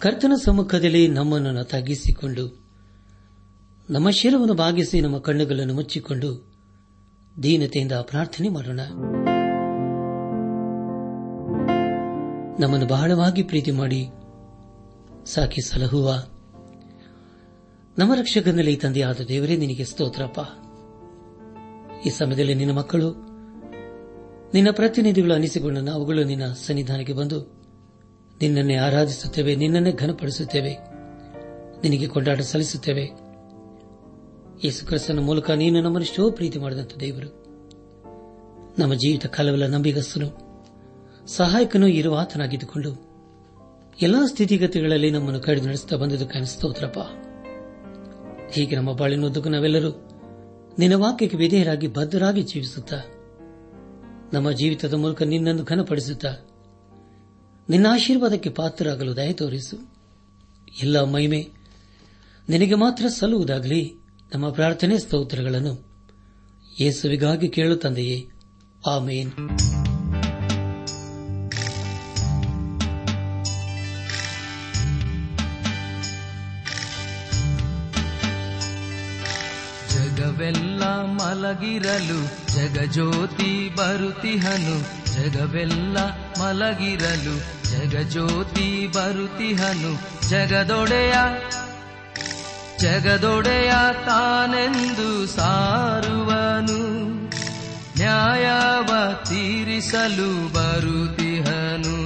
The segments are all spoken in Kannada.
ಕರ್ತನ ಸಮ್ಮುಖದಲ್ಲಿ ನಮ್ಮನ್ನು ತಗ್ಗಿಸಿಕೊಂಡು ನಮ್ಮ ಶಿರವನ್ನು ಬಾಗಿಸಿ ನಮ್ಮ ಕಣ್ಣುಗಳನ್ನು ಮುಚ್ಚಿಕೊಂಡು ದೀನತೆಯಿಂದ ಪ್ರಾರ್ಥನೆ ಮಾಡೋಣ. ನಮ್ಮನ್ನು ಬಹಳವಾಗಿ ಪ್ರೀತಿ ಮಾಡಿ ಸಾಕಿ ಸಲಹುವ ನಮ್ಮ ರಕ್ಷಕನಲ್ಲಿ ತಂದೆಯಾದ ದೇವರೇ, ನಿನಗೆ ಸ್ತೋತ್ರಪ್ಪ. ಈ ಸಮಯದಲ್ಲಿ ನಿನ್ನ ಮಕ್ಕಳು ನಿನ್ನ ಪ್ರತಿನಿಧಿಗಳು ಅನಿಸಿಕೊಂಡ ಅವುಗಳು ನಿನ್ನ ಸನ್ನಿಧಾನಕ್ಕೆ ಬಂದು ನಿನ್ನನ್ನೇ ಆರಾಧಿಸುತ್ತೇವೆ, ನಿನ್ನನ್ನೇ ಘನಪಡಿಸುತ್ತೇವೆ, ನಿನಗೆ ಕೊಂಡಾಟ ಸಲ್ಲಿಸುತ್ತೇವೆ. ಯೇಸು ಕ್ರಿಸ್ತನ ಮೂಲಕ ನೀನು ನಮ್ಮನ್ನೆಷ್ಟೋ ಪ್ರೀತಿ ಮಾಡಿದಂಥ ದೇವರು. ನಮ್ಮ ಜೀವಿತ ಕಾಲವೆಲ್ಲ ನಂಬಿಗಸ್ತನು, ಸಹಾಯಕನೂ ಇರುವ ಆತನಾಗಿದ್ದುಕೊಂಡು ಎಲ್ಲಾ ಸ್ಥಿತಿಗತಿಗಳಲ್ಲಿ ನಮ್ಮನ್ನು ಕಡಿದು ನಡೆಸುತ್ತಾ ಬಂದದ್ದು ಅನಿಸ್ತೋತ್ರಪ್ಪ ಹೀಗೆ ನಮ್ಮ ಬಾಳಿನೊಂದಕ್ಕೂ ನಾವೆಲ್ಲರೂ ನಿನ್ನ ವಾಕ್ಯಕ್ಕೆ ವಿಧೇಯರಾಗಿ ಬದ್ಧರಾಗಿ ಜೀವಿಸುತ್ತಾ, ನಮ್ಮ ಜೀವಿತದ ಮೂಲಕ ನಿನ್ನನ್ನು ಘನಪಡಿಸುತ್ತಾ ನಿನ್ನ ಆಶೀರ್ವಾದಕ್ಕೆ ಪಾತ್ರರಾಗಲು ದಯ ತೋರಿಸು. ಎಲ್ಲ ಮಹಿಮೆ ನಿನಗೆ ಮಾತ್ರ ಸಲ್ಲುವುದಾಗಲಿ. ನಮ್ಮ ಪ್ರಾರ್ಥನೆ ಸ್ತೋತ್ರಗಳನ್ನು ಯೇಸುವಿಗಾಗಿ ಕೇಳು ತಂದೆಯೇ. ಆಮೇನ್. ಜಗವೆಲ್ಲ ಮಲಗಿರಲು ಜಗಜ್ಯೋತಿ ಬರುತಿಹನು ಜಗವೆಲ್ಲ ಮಲಗಿರಲು ಜಗಜ್ಯೋತಿ ಬರುತಿಹನು ಜಗದೊಡೆಯ ಜಗದೊಡೆಯ ತಾನೆಂದು ಸಾರುವನು. ನ್ಯಾಯವ ತೀರಿಸಲು ಬರುತಿಹನು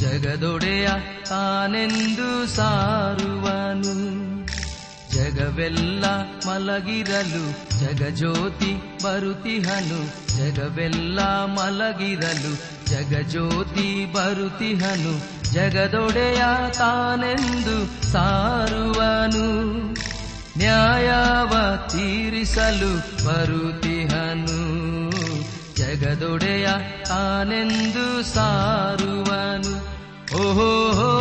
ಜಗದೊಡೆಯ ತಾನೆಂದು ಸಾರುವನು. ಜಗವೆಲ್ಲ ಮಲಗಿರಲು, ಜಗಜ್ಯೋತಿ ಬರುತಿಹನು ಜಗವೆಲ್ಲ ಮಲಗಿರಲು, ಜಗಜ್ಯೋತಿ ಬರುತಿಹನು ಜಗದೊಡೆಯ ತಾನೆಂದು ಸಾರುವನು. ನ್ಯಾಯವ ತೀರಿಸಲು ಬರುತಿಹನು ಜಗದೊಡೆಯ ತಾನೆಂದು ಸಾರುವನು. ಓಹೋ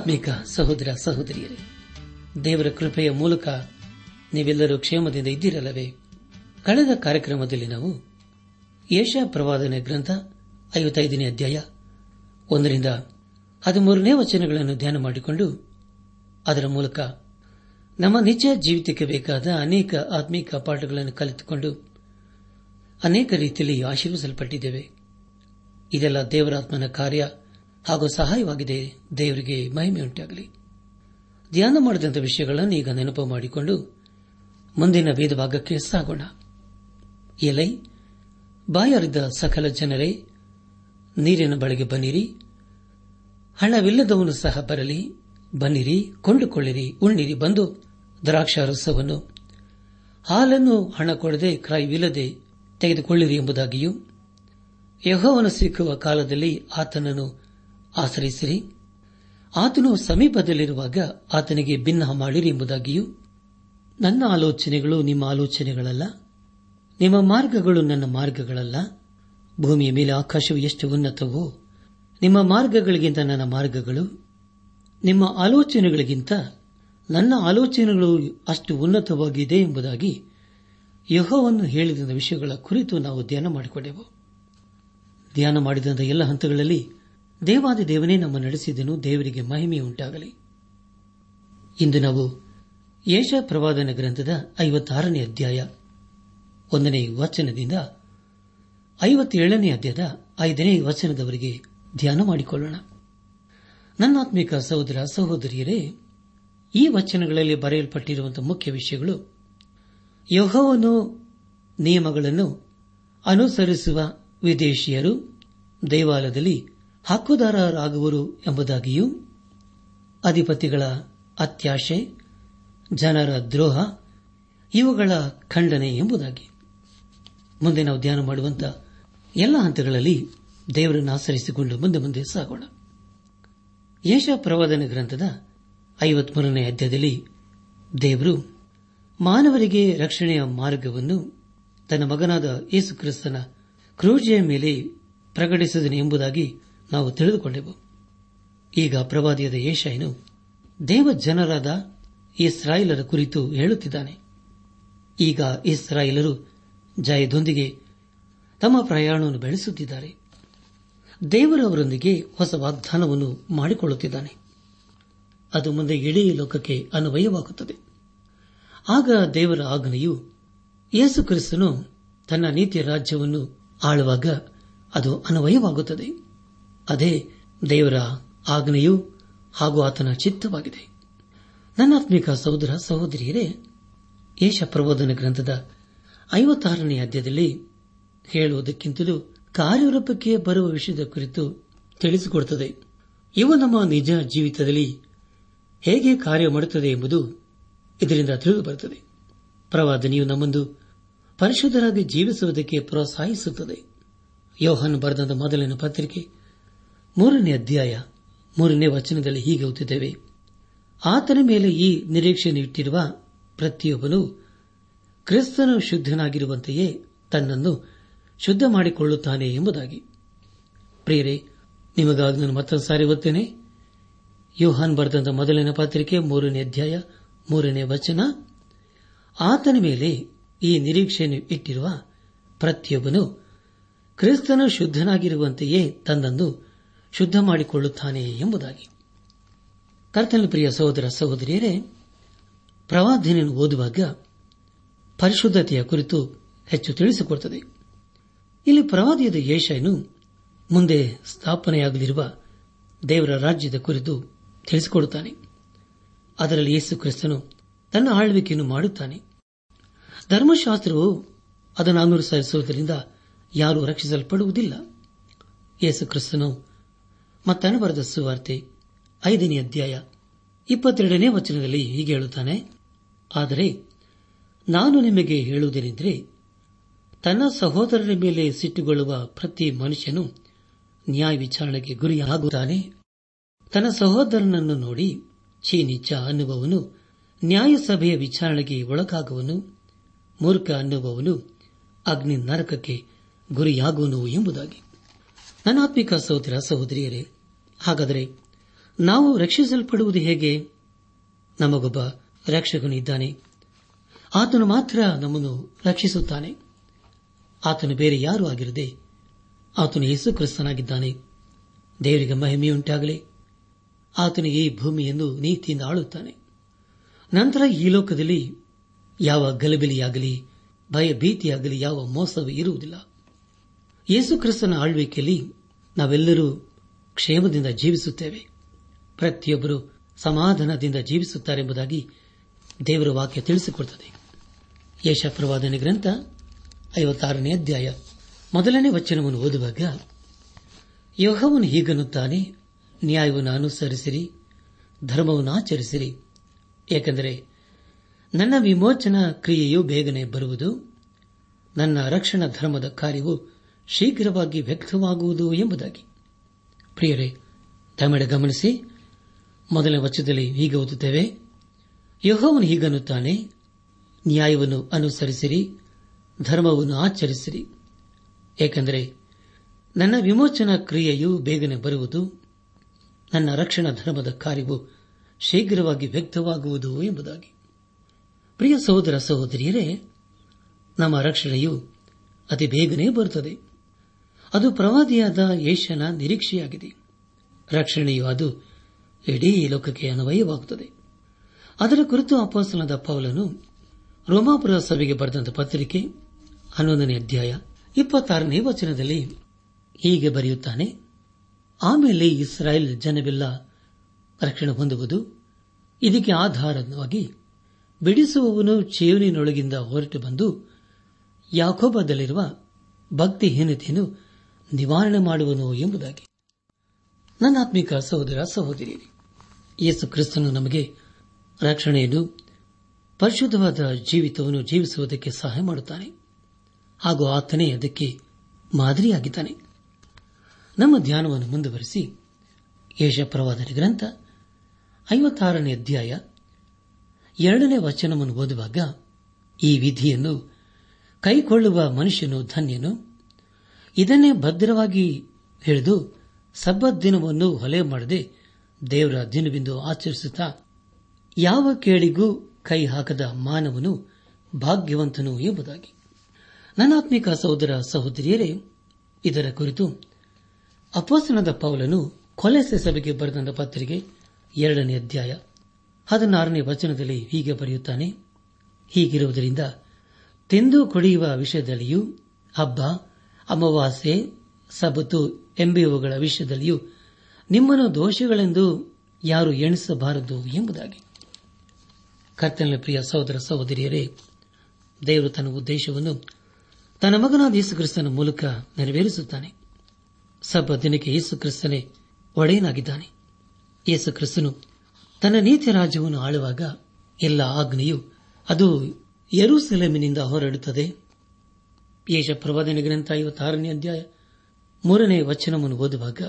ಆತ್ಮೀಕ ಸಹೋದರ ಸಹೋದರಿಯರೇ, ದೇವರ ಕೃಪೆಯ ಮೂಲಕ ನೀವೆಲ್ಲರೂ ಕ್ಷೇಮದಿಂದ ಇದ್ದಿರಲ್ಲವೇ? ಕಳೆದ ಕಾರ್ಯಕ್ರಮದಲ್ಲಿ ನಾವು ಏಷ್ಯಾ ಪ್ರವಾದನೆ ಗ್ರಂಥ ಐವತ್ತೈದನೇ ಅಧ್ಯಾಯ ಒಂದರಿಂದ ಹದಿಮೂರನೇ ವಚನಗಳನ್ನು ಧ್ಯಾನ ಮಾಡಿಕೊಂಡು ಅದರ ಮೂಲಕ ನಮ್ಮ ನಿಜ ಜೀವಿತಕ್ಕೆ ಬೇಕಾದ ಅನೇಕ ಆತ್ಮೀಕ ಪಾಠಗಳನ್ನು ಕಲಿತುಕೊಂಡು ಅನೇಕ ರೀತಿಯಲ್ಲಿ ಆಶೀರ್ವಿಸಲ್ಪಟ್ಟಿದ್ದೇವೆ. ಇದೆಲ್ಲ ದೇವರಾತ್ಮನ ಕಾರ್ಯ. ಹಾಗೂ ಸಹಾಯವಾಗಿದೆ. ದೇವರಿಗೆ ಮಹಿಮೆಯುಂಟಾಗಲಿ. ಧ್ಯಾನ ಮಾಡಿದಂಥ ವಿಷಯಗಳನ್ನು ಈಗ ನೆನಪು ಮಾಡಿಕೊಂಡು ಮುಂದಿನ ವೇದ ಭಾಗಕ್ಕೆ ಸಾಗೋಣ. ಎಲೈ, ಬಾಯಾರಿದ್ದ ಸಕಲ ಜನರೇ, ನೀರಿನ ಬಳಿಗೆ ಬನ್ನಿರಿ. ಹಣವಿಲ್ಲದವನು ಸಹ ಬರಲಿ. ಬನ್ನಿರಿ, ಕೊಂಡುಕೊಳ್ಳಿರಿ, ಉಣ್ಣಿರಿ, ಬಂದು ದ್ರಾಕ್ಷಾರಸವನ್ನು. ಹಾಲನ್ನು ಹಣ ಕೊಡದೆ ಕ್ರಾಯವಿಲ್ಲದೆ ತೆಗೆದುಕೊಳ್ಳಿರಿ ಎಂಬುದಾಗಿಯೂ, ಯಹೋವನು ಸಿಕ್ಕುವ ಕಾಲದಲ್ಲಿ ಆತನನ್ನು ಆಶ್ರಯಿಸಿರಿ. ಆತನು ಸಮೀಪದಲ್ಲಿರುವಾಗ ಆತನಿಗೆ ಭಿನ್ನ ಮಾಡಿರಿ ಎಂಬುದಾಗಿಯೂ, ನನ್ನ ಆಲೋಚನೆಗಳು ನಿಮ್ಮ ಆಲೋಚನೆಗಳಲ್ಲ, ನಿಮ್ಮ ಮಾರ್ಗಗಳು ನನ್ನ ಮಾರ್ಗಗಳಲ್ಲ. ಭೂಮಿಯ ಮೇಲೆ ಆಕಾಶವು ಎಷ್ಟು ಉನ್ನತವೋ, ನಿಮ್ಮ ಮಾರ್ಗಗಳಿಗಿಂತ ನನ್ನ ಮಾರ್ಗಗಳು, ನಿಮ್ಮ ಆಲೋಚನೆಗಳಿಗಿಂತ ನನ್ನ ಆಲೋಚನೆಗಳು ಅಷ್ಟು ಉನ್ನತವಾಗಿದೆ ಎಂಬುದಾಗಿ ಯಹೋವನ್ನು ಹೇಳಿದ ವಿಷಯಗಳ ಕುರಿತು ನಾವು ಧ್ಯಾನ ಮಾಡಿಕೊಂಡೆವು. ಧ್ಯಾನ ಮಾಡಿದಂಥ ಎಲ್ಲ ಹಂತಗಳಲ್ಲಿ ದೇವಾದಿ ದೇವನೇ ನಮ್ಮ ನಡೆಸಿದನು, ದೇವರಿಗೆ ಮಹಿಮೆಯುಂಟಾಗಲಿ ಇಂದು ನಾವು ಯೇಷ ಪ್ರವಾದನ ಗ್ರಂಥದ ಐವತ್ತಾರನೇ ಅಧ್ಯಾಯ, ಒಂದನೇ ವಚನದಿಂದ ಐವತ್ತೇಳನೇ ಅಧ್ಯಾಯದ ಐದನೇ ವಚನದವರೆಗೆ ಧ್ಯಾನ ಮಾಡಿಕೊಳ್ಳೋಣ. ನನ್ನಾತ್ಮಿಕ ಸಹೋದರ, ಸಹೋದರಿಯರೇ, ಈ ವಚನಗಳಲ್ಲಿ ಬರೆಯಲ್ಪಟ್ಟಿರುವಂತಹ ಮುಖ್ಯ ವಿಷಯಗಳು ಯಹೋವನು ನಿಯಮಗಳನ್ನು ಅನುಸರಿಸುವ ವಿದೇಶಿಯರು, ದೇವಾಲಯದಲ್ಲಿ ಹಕ್ಕುದಾರರಾಗುವರು ಎಂಬುದಾಗಿಯೂ ಅಧಿಪತಿಗಳ ಅತ್ಯಾಶೆ, ಜನರ ದ್ರೋಹ, ಇವುಗಳ ಖಂಡನೆ ಎಂಬುದಾಗಿ. ಮುಂದೆ ನಾವು ಧ್ಯಾನ ಮಾಡುವಂತಹ ಎಲ್ಲ ಹಂತಗಳಲ್ಲಿ ದೇವರನ್ನು ಆಚರಿಸಿಕೊಂಡು ಮುಂದೆ ಮುಂದೆ ಸಾಗೋಣ. ಯೇಷ ಪ್ರವಾದನ ಗ್ರಂಥದ ಐವತ್ಮೂರನೇ ಅಧ್ಯಾಯದಲ್ಲಿ ದೇವರು ಮಾನವರಿಗೆ ರಕ್ಷಣೆಯ ಮಾರ್ಗವನ್ನು ತನ್ನ ಮಗನಾದ ಯೇಸುಕ್ರಿಸ್ತನ ಕ್ರೂಜೆಯ ಮೇಲೆ ಪ್ರಕಟಿಸಿದನು ಎಂಬುದಾಗಿ ನಾವು ತಿಳಿದುಕೊಂಡೆವು ಈಗ ಪ್ರವಾದಿಯಾದ ಏಷಾಯನು ದೇವ ಜನರಾದ ಇಸ್ರಾಯೇಲರ ಕುರಿತು ಹೇಳುತ್ತಿದ್ದಾನೆ. ಈಗ ಇಸ್ರಾಯಿಲರು ಜಯದೊಂದಿಗೆ ತಮ್ಮ ಪ್ರಯಾಣವನ್ನು ಬೆಳೆಸುತ್ತಿದ್ದಾರೆ. ದೇವರವರೊಂದಿಗೆ ಹೊಸ ವಾಗ್ದಾನವನ್ನು ಮಾಡಿಕೊಳ್ಳುತ್ತಿದ್ದಾನೆ. ಅದು ಮುಂದೆ ಇಡೀ ಲೋಕಕ್ಕೆ ಅನ್ವಯವಾಗುತ್ತದೆ. ಆಗ ದೇವರ ಆಜ್ಞೆಯು ಯೇಸು ಕ್ರಿಸ್ತನು ತನ್ನ ನೀತಿಯ ರಾಜ್ಯವನ್ನು ಆಳುವಾಗ ಅದು ಅನ್ವಯವಾಗುತ್ತದೆ. ಅದೇ ದೇವರ ಆಜ್ಞೆಯು ಹಾಗೂ ಆತನ ಚಿತ್ತವಾಗಿದೆ. ನನ್ನಾತ್ಮಿಕ ಸಹೋದರ ಸಹೋದರಿಯರೇ ಯೇಷ ಪ್ರಬೋಧನ ಗ್ರಂಥದ ಐವತ್ತಾರನೇ ಅಧ್ಯಾಯದಲ್ಲಿ ಹೇಳುವುದಕ್ಕಿಂತಲೂ ಕಾರ್ಯರೂಪಕ್ಕೆ ಬರುವ ವಿಷಯದ ಕುರಿತು ತಿಳಿಸಿಕೊಡುತ್ತದೆ. ಇವು ನಮ್ಮ ನಿಜ ಜೀವಿತದಲ್ಲಿ ಹೇಗೆ ಕಾರ್ಯ ಮಾಡುತ್ತದೆ ಎಂಬುದು ಇದರಿಂದ ತಿಳಿದುಬರುತ್ತದೆ. ಪ್ರವಾದನೆಯು ನಮ್ಮೊಂದು ಪರಿಶುದ್ಧರಾಗಿ ಜೀವಿಸುವುದಕ್ಕೆ ಪ್ರೋತ್ಸಾಹಿಸುತ್ತದೆ. ಯೋಹನ್ ಬರೆದ ಮೊದಲನೇ ಪತ್ರಿಕೆ ಮೂರನೇ ಅಧ್ಯಾಯ ಮೂರನೇ ವಚನದಲ್ಲಿ ಹೀಗೆ ಓದಿದ್ದೇವೆ ಆತನ ಮೇಲೆ ಈ ನಿರೀಕ್ಷೆಯನ್ನು ಇಟ್ಟಿರುವ ಪ್ರತಿಯೊಬ್ಬನು ಕ್ರಿಸ್ತನು ಶುದ್ಧನಾಗಿರುವಂತೆಯೇ ತನ್ನನ್ನು ಶುದ್ಧ ಮಾಡಿಕೊಳ್ಳುತ್ತಾನೆ ಎಂಬುದಾಗಿ. ಪ್ರಿಯರೇ ನಿಮಗಾಗಿ ನಾನು ಮತ್ತೊಂದು ಸಾರಿ ಓದ್ತೇನೆ ಯೋಹಾನ್ ಬರೆದಂತ ಮೊದಲನೇ ಪತ್ರಿಕೆ ಮೂರನೇ ಅಧ್ಯಾಯ ಮೂರನೇ ವಚನ. ಆತನ ಮೇಲೆ ಈ ನಿರೀಕ್ಷೆಯನ್ನು ಇಟ್ಟಿರುವ ಪ್ರತಿಯೊಬ್ಬನು ಕ್ರಿಸ್ತನು ಶುದ್ಧನಾಗಿರುವಂತೆಯೇ ತನ್ನನ್ನು ಶುದ್ಧ ಮಾಡಿಕೊಳ್ಳುತ್ತಾನೆ ಎಂಬುದಾಗಿ. ಕರ್ತನ ಪ್ರಿಯ ಸಹೋದರ ಸಹೋದರಿಯರೇ ಪ್ರವಾದನೆಯನ್ನು ಓದುವಾಗ ಪರಿಶುದ್ಧತೆಯ ಕುರಿತು ಹೆಚ್ಚು ತಿಳಿಸಿಕೊಡುತ್ತದೆ. ಇಲ್ಲಿ ಪ್ರವಾದಿಯದ ಯೇಷನು ಮುಂದೆ ಸ್ಥಾಪನೆಯಾಗಲಿರುವ ದೇವರ ರಾಜ್ಯದ ಕುರಿತು ತಿಳಿಸಿಕೊಡುತ್ತಾನೆ. ಅದರಲ್ಲಿ ಯೇಸು ಕ್ರಿಸ್ತನು ತನ್ನ ಆಳ್ವಿಕೆಯನ್ನು ಮಾಡುತ್ತಾನೆ. ಧರ್ಮಶಾಸ್ತ್ರವು ಅದನ್ನು ಅನುಸರಿಸುವುದರಿಂದ ಯಾರೂ ರಕ್ಷಿಸಲ್ಪಡುವುದಿಲ್ಲ. ಯೇಸು ಕ್ರಿಸ್ತನು ಮತ್ತನ ಬರೆದ ಸುವಾರ್ತೆ, ಐದನೇ ಅಧ್ಯಾಯ, ಇಪ್ಪತ್ತೆರಡನೇ ವಚನದಲ್ಲಿ ಹೀಗೆ ಹೇಳುತ್ತಾನೆ. ಆದರೆ ನಾನು ನಿಮಗೆ ಹೇಳುವುದೇನೆಂದರೆ, ತನ್ನ ಸಹೋದರರ ಮೇಲೆ ಸಿಟ್ಟುಗೊಳ್ಳುವ ಪ್ರತಿ ಮನುಷ್ಯನು ನ್ಯಾಯ ವಿಚಾರಣೆಗೆ ಗುರಿಯಾಗುತ್ತಾನೆ. ತನ್ನ ಸಹೋದರನನ್ನು ನೋಡಿ ಚೀನಿಚ್ಚ ಅನ್ನುವವನು ನ್ಯಾಯಸಭೆಯ ವಿಚಾರಣೆಗೆ ಒಳಗಾಗುವನು, ಮೂರ್ಖ ಅನ್ನುವವನು ಅಗ್ನಿ ನರಕಕ್ಕೆ ಗುರಿಯಾಗುವನು ಎಂಬುದಾಗಿ. ನನ್ನಾತ್ಮಿಕ ಸಹೋದರ ಸಹೋದರಿಯರೇ ಹಾಗಾದರೆ ನಾವು ರಕ್ಷಿಸಲ್ಪಡುವುದು ಹೇಗೆ? ನಮಗೊಬ್ಬ ರಕ್ಷಕನು ಇದ್ದಾನೆ. ಆತನು ಮಾತ್ರ ನಮ್ಮನ್ನು ರಕ್ಷಿಸುತ್ತಾನೆ. ಆತನು ಬೇರೆ ಯಾರೂ ಆಗಿರದೆ ಆತನು ಯೇಸು ಕ್ರಿಸ್ತನಾಗಿದ್ದಾನೆ ದೇವರಿಗೆ ಮಹಿಮೆಯುಂಟಾಗಲಿ. ಆತನು ಈ ಭೂಮಿಯನ್ನು ನೀತಿಯಿಂದ ಆಳುತ್ತಾನೆ. ನಂತರ ಈ ಲೋಕದಲ್ಲಿ ಯಾವ ಗಲಬಿಲಿಯಾಗಲಿ ಭಯ ಭೀತಿಯಾಗಲಿ ಯಾವ ಮೋಸವೂ ಇರುವುದಿಲ್ಲ. ಯೇಸು ಕ್ರಿಸ್ತನ ಆಳ್ವಿಕೆಯಲ್ಲಿ ನಾವೆಲ್ಲರೂ ಕ್ಷೇಮದಿಂದ ಜೀವಿಸುತ್ತೇವೆ. ಪ್ರತಿಯೊಬ್ಬರು ಸಮಾಧಾನದಿಂದ ಜೀವಿಸುತ್ತಾರೆಂಬುದಾಗಿ ದೇವರ ವಾಕ್ಯ ತಿಳಿಸಿಕೊಡುತ್ತದೆ ಯಶಪ್ರವಾದನೆ ಗ್ರಂಥ ಐವತ್ತಾರನೇ ಅಧ್ಯಾಯ. ಮೊದಲನೇ ವಚನವನ್ನು ಓದುವಾಗ ಯೋಹವನ್ನು ಹೀಗನ್ನುತ್ತಾನೆ, ನ್ಯಾಯವನ್ನು ಅನುಸರಿಸಿರಿ, ಧರ್ಮವನ್ನು ಆಚರಿಸಿರಿ. ಏಕೆಂದರೆ, ನನ್ನ ವಿಮೋಚನಾ ಕ್ರಿಯೆಯು ಬೇಗನೆ ಬರುವುದು, ನನ್ನ ರಕ್ಷಣಾ ಧರ್ಮದ ಕಾರ್ಯವು ಶೀಘ್ರವಾಗಿ ವ್ಯಕ್ತವಾಗುವುದು ಎಂಬುದಾಗಿ. ಪ್ರಿಯರೇ ತಮಿಳ ಗಮನಿಸಿ, ಮೊದಲನೇ ವಚನದಲ್ಲಿ ಹೀಗೆ ಓದುತ್ತೇವೆ. ಯಹೋವನು ಹೀಗನ್ನುತ್ತಾನೆ, ನ್ಯಾಯವನ್ನು ಅನುಸರಿಸಿರಿ, ಧರ್ಮವನ್ನು ಆಚರಿಸಿರಿ. ಏಕೆಂದರೆ, ನನ್ನ ವಿಮೋಚನಾ ಕ್ರಿಯೆಯು ಬೇಗನೆ ಬರುವುದು, ನನ್ನ ರಕ್ಷಣಾ ಧರ್ಮದ ಕಾರ್ಯವು ಶೀಘ್ರವಾಗಿ ವ್ಯಕ್ತವಾಗುವುದು ಎಂಬುದಾಗಿ. ಪ್ರಿಯ ಸಹೋದರ ಸಹೋದರಿಯರೇ, ನಮ್ಮ ರಕ್ಷಣೆಯು ಅತಿ ಬೇಗನೆ ಬರುತ್ತದೆ. ಅದು ಪ್ರವಾದಿಯಾದ ಯೇಷನ ನಿರೀಕ್ಷೆಯಾಗಿದೆ. ರಕ್ಷಣೆಯು ಅದು ಇಡೀ ಲೋಕಕ್ಕೆ ಅನ್ವಯವಾಗುತ್ತದೆ. ಅದರ ಕುರಿತು ಅಪಾಸನದ ಪೌಲನು ರೋಮಾಪುರ ಸಭೆಗೆ ಬರೆದಂತ ಪತ್ರಿಕೆ ಹನ್ನೊಂದನೇ ಅಧ್ಯಾಯ ಇಪ್ಪತ್ತಾರನೇ ವಚನದಲ್ಲಿ ಹೀಗೆ ಬರೆಯುತ್ತಾನೆ, ಆಮೇಲೆ ಇಸ್ರಾಯೇಲ್ ಜನವೆಲ್ಲ ರಕ್ಷಣೆ ಹೊಂದುವುದು, ಇದಕ್ಕೆ ಆಧಾರವಾಗಿ ಬಿಡಿಸುವವನು ಚೇವನಿನೊಳಗಿಂದ ಹೊರಟು ಬಂದು ಯಾಕೋಬಾದಲ್ಲಿರುವ ಭಕ್ತಿಹೀನತೆಯನ್ನು ನಿವಾರಣೆ ಮಾಡುವನು ಎಂಬುದಾಗಿ. ನನ್ನ ಆತ್ಮಿಕ ಸಹೋದರ ಸಹೋದರಿ ಯೇಸು ಕ್ರಿಸ್ತನು ನಮಗೆ ರಕ್ಷಣೆಯನ್ನು, ಪರಿಶುದ್ಧವಾದ ಜೀವಿತವನ್ನು ಜೀವಿಸುವುದಕ್ಕೆ ಸಹಾಯ ಮಾಡುತ್ತಾನೆ. ಹಾಗೂ ಆತನೇ ಅದಕ್ಕೆ ಮಾದರಿಯಾಗಿದ್ದಾನೆ. ನಮ್ಮ ಧ್ಯಾನವನ್ನು ಮುಂದುವರೆಸಿ ಯಶಪ್ರವಾದನೆ ಗ್ರಂಥ ಐವತ್ತಾರನೇ ಅಧ್ಯಾಯ ಎರಡನೇ ವಚನವನ್ನು ಓದುವಾಗ ಈ ವಿಧಿಯನ್ನು ಕೈಕೊಳ್ಳುವ ಮನುಷ್ಯನು ಧನ್ಯನು. ಇದನ್ನೇ ಭದ್ರವಾಗಿ ಹಿಡಿದು ಸಬ್ಬತ್ ದಿನವನ್ನು ಹೊಲೆ ಮಾಡದೆ ದೇವರ ದಿನವೆಂದು ಆಚರಿಸುತ್ತಾ ಯಾವ ಕೇಳಿಗೂ ಕೈ ಹಾಕದ ಮಾನವನು ಭಾಗ್ಯವಂತನು ಎಂಬುದಾಗಿ. ನನಾತ್ಮಿಕ ಸಹೋದರ ಸಹೋದರಿಯರೇ, ಇದರ ಕುರಿತು ಅಪೋಸನದ ಪೌಲನು ಕೊಲೆಸೆ ಸಭೆಗೆ ಬರೆದ ಪತ್ರಿಕೆ ಎರಡನೇ ಅಧ್ಯಾಯ ಹದಿನಾರನೇ ವಚನದಲ್ಲಿ ಹೀಗೆ ಬರೆಯುತ್ತಾನೆ, ಹೀಗಿರುವುದರಿಂದ ತಿಂದು ಕುಡಿಯುವ ವಿಷಯದಲ್ಲಿಯೂ ಹಬ್ಬ ಅಮಾವಾಸ್ಯೆ ಸಬತು ಎಂಬಿಒಗಳ ವಿಷಯದಲ್ಲಿಯೂ ನಿಮ್ಮನ್ನು ದೋಷಗಳೆಂದು ಯಾರು ಎಣಿಸಬಾರದು ಎಂಬುದಾಗಿ. ಕರ್ತನ ಪ್ರಿಯ ಸಹೋದರ ಸಹೋದರಿಯರೇ, ದೇವರು ತನ್ನ ಉದ್ದೇಶವನ್ನು ತನ್ನ ಮಗನಾದ ಯೇಸು ಕ್ರಿಸ್ತನ ಮೂಲಕ ನೆರವೇರಿಸುತ್ತಾನೆ. ಸಬ್ಬ ದಿನಕ್ಕೆ ಯೇಸುಕ್ರಿಸ್ತನೇ ಒಡೆಯನಾಗಿದ್ದಾನೆ. ಯೇಸುಕ್ರಿಸ್ತನು ತನ್ನ ನೀತಿ ರಾಜ್ಯವನ್ನು ಆಳುವಾಗ ಎಲ್ಲ ಆಜ್ಞೆಯು ಅದು ಯರೂಸೆಲೆಮಿನಿಂದ ಹೊರಡುತ್ತದೆ. ಯೇಷ ಪ್ರವಾದನೆ ಗ್ರಂಥ ಐವತ್ತಾರನೇ ಅಧ್ಯಾಯ ಮೂರನೇ ವಚನವನ್ನು ಓದುವಾಗ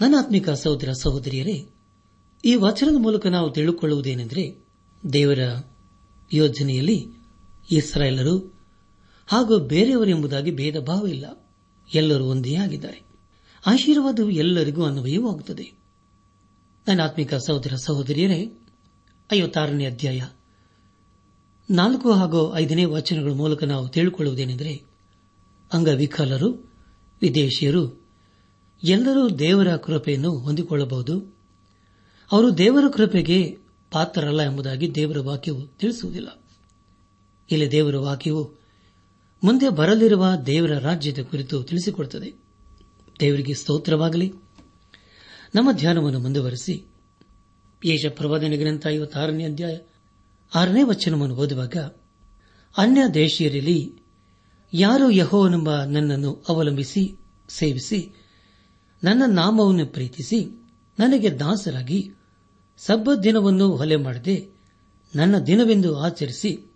ನನ್ನಾತ್ಮಿಕ ಸಹೋದರ ಸಹೋದರಿಯರೇ, ಈ ವಚನದ ಮೂಲಕ ನಾವು ತಿಳಿದುಕೊಳ್ಳುವುದೇನೆಂದರೆ ದೇವರ ಯೋಜನೆಯಲ್ಲಿ ಇಸ್ರಾಯೇಲರು ಹಾಗೂ ಬೇರೆಯವರೆಂಬುದಾಗಿ ಭೇದ ಭಾವ ಇಲ್ಲ. ಎಲ್ಲರೂ ಒಂದೇ ಆಗಿದ್ದಾರೆ. ಆಶೀರ್ವಾದವು ಎಲ್ಲರಿಗೂ ಅನ್ವಯವಾಗುತ್ತದೆ ನನ್ನ ಆತ್ಮಿಕ ಸಹೋದರ ಸಹೋದರಿಯರೇ, ಐವತ್ತಾರನೇ ಅಧ್ಯಾಯ ನಾಲ್ಕು ಹಾಗೂ ಐದನೇ ವಚನಗಳ ಮೂಲಕ ನಾವು ತಿಳಿಕೊಳ್ಳುವುದೇನೆಂದರೆ, ಅಂಗವಿಕಲರು, ವಿದೇಶಿಯರು, ಎಲ್ಲರೂ ದೇವರ ಕೃಪೆಯನ್ನು ಹೊಂದಿಕೊಳ್ಳಬಹುದು. ಅವರು ದೇವರ ಕೃಪೆಗೆ ಪಾತ್ರರಲ್ಲ ಎಂಬುದಾಗಿ ದೇವರ ವಾಕ್ಯವು ತಿಳಿಸುವುದಿಲ್ಲ. ಇಲ್ಲಿ ದೇವರ ವಾಕ್ಯವು ಮುಂದೆ ಬರಲಿರುವ ದೇವರ ರಾಜ್ಯದ ಕುರಿತು ತಿಳಿಸಿಕೊಡುತ್ತದೆ. ದೇವರಿಗೆ ಸ್ತೋತ್ರವಾಗಲಿ. ನಮ್ಮ ಧ್ಯಾನವನ್ನು ಮುಂದುವರೆಸಿ. ಯೇಷ ಪ್ರವಾದನೆ ಗ್ರಂಥ ಐವತ್ತಾರನೇ ಅಧ್ಯಾಯ ಆರನೇ ವಚನವನ್ನು ಓದುವಾಗ, ಅನ್ಯ ದೇಶೀಯರಲ್ಲಿ ಯಾರು ಯಹೋವನೆಂಬ ನನ್ನನ್ನು ಅವಲಂಬಿಸಿ, ಸೇವಿಸಿ, ನನ್ನ ನಾಮವನ್ನು ಪ್ರೀತಿಸಿ, ನನಗೆ ದಾಸರಾಗಿ ಸಬ್ಬ ದಿನವನ್ನು ಹೊಲೆ ಮಾಡದೆ ನನ್ನ ದಿನವೆಂದು ಆಚರಿಸಿ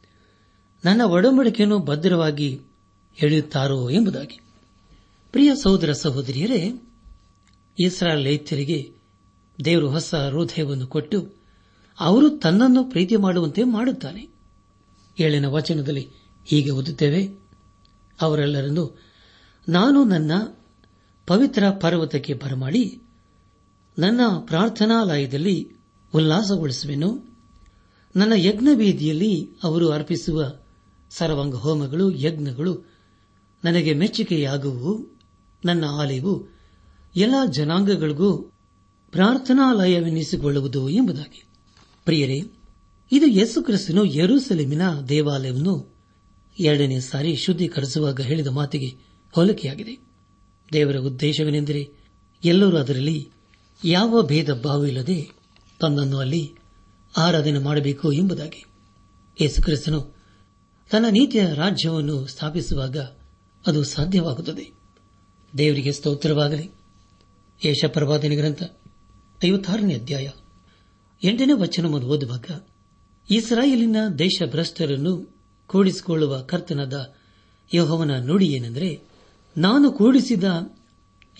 ನನ್ನ ಒಡಂಬಡಿಕೆಯನ್ನು ಭದ್ರವಾಗಿ ಎಳೆಯುತ್ತಾರೋ ಎಂಬುದಾಗಿ. ಪ್ರಿಯ ಸಹೋದರ ಸಹೋದರಿಯರೇ ಇಸ್ರಾಲ್ ಲೈತ್ಯರಿಗೆ ದೇವರು ಹೊಸ ಹೃದಯವನ್ನು ಕೊಟ್ಟು ಅವರು ತನ್ನನ್ನು ಪ್ರೀತಿ ಮಾಡುವಂತೆ ಮಾಡುತ್ತಾನೆ. ಏಳನ ವಚನದಲ್ಲಿ ಹೀಗೆ ಓದುತ್ತೇವೆ. ಅವರೆಲ್ಲರನ್ನು, ನಾನು ನನ್ನ ಪವಿತ್ರ ಪರ್ವತಕ್ಕೆ ಬರಮಾಡಿ, ನನ್ನ ಪ್ರಾರ್ಥನಾಲಯದಲ್ಲಿ ಉಲ್ಲಾಸಗೊಳಿಸುವೆನು. ನನ್ನ ಯಜ್ಞ ಬೀದಿಯಲ್ಲಿ ಅವರು ಅರ್ಪಿಸುವ ಸರ್ವಾಂಗ ಹೋಮಗಳು ಯಜ್ಞಗಳು ನನಗೆ ಮೆಚ್ಚುಗೆಯಾಗುವು. ನನ್ನ ಆಲಯವು ಎಲ್ಲ ಜನಾಂಗಗಳಿಗೂ ಪ್ರಾರ್ಥನಾಲಯವೆನಿಸಿಕೊಳ್ಳುವುದು ಎಂಬುದಾಗಿ. ಪ್ರಿಯರೇ, ಇದು ಯೇಸು ಕ್ರಿಸ್ತನು ಯರೂಸೆಲೆಮಿನ ದೇವಾಲಯವನ್ನು ಎರಡನೇ ಸಾರಿ ಶುದ್ಧೀಕರಿಸುವಾಗ ಹೇಳಿದ ಮಾತಿಗೆ ಹೋಲಿಕೆಯಾಗಿದೆ. ದೇವರ ಉದ್ದೇಶವೇನೆಂದರೆ, ಎಲ್ಲರೂ ಅದರಲ್ಲಿ ಯಾವ ಭೇದ ಭಾವವಿಲ್ಲದೆ ತನ್ನನ್ನು ಅಲ್ಲಿ ಆರಾಧನೆ ಮಾಡಬೇಕು ಎಂಬುದಾಗಿ. ಯೇಸುಕ್ರಿಸ್ತನು ತನ್ನ ನೀತಿಯ ರಾಜ್ಯವನ್ನು ಸ್ಥಾಪಿಸುವಾಗ ಅದು ಸಾಧ್ಯವಾಗುತ್ತದೆ. ದೇವರಿಗೆ ಸ್ತೋತ್ರವಾಗಲಿ. ಯೇಷ ಪ್ರವಾದನೆ ಗ್ರಂಥ ಐವತ್ತಾರನೇ ಅಧ್ಯಾಯ. ಎಂಟನೇ ವಚನವನ್ನು ಓದುವಾಗ, ಇಸ್ರಾಯೇಲಿನ ದೇಶಭ್ರಷ್ಟರನ್ನು ಕೂಡಿಸಿಕೊಳ್ಳುವ ಕರ್ತನದ ಯೋಹವನ ನುಡಿ ಏನೆಂದರೆ, ನಾನು ಕೂಡಿಸಿದ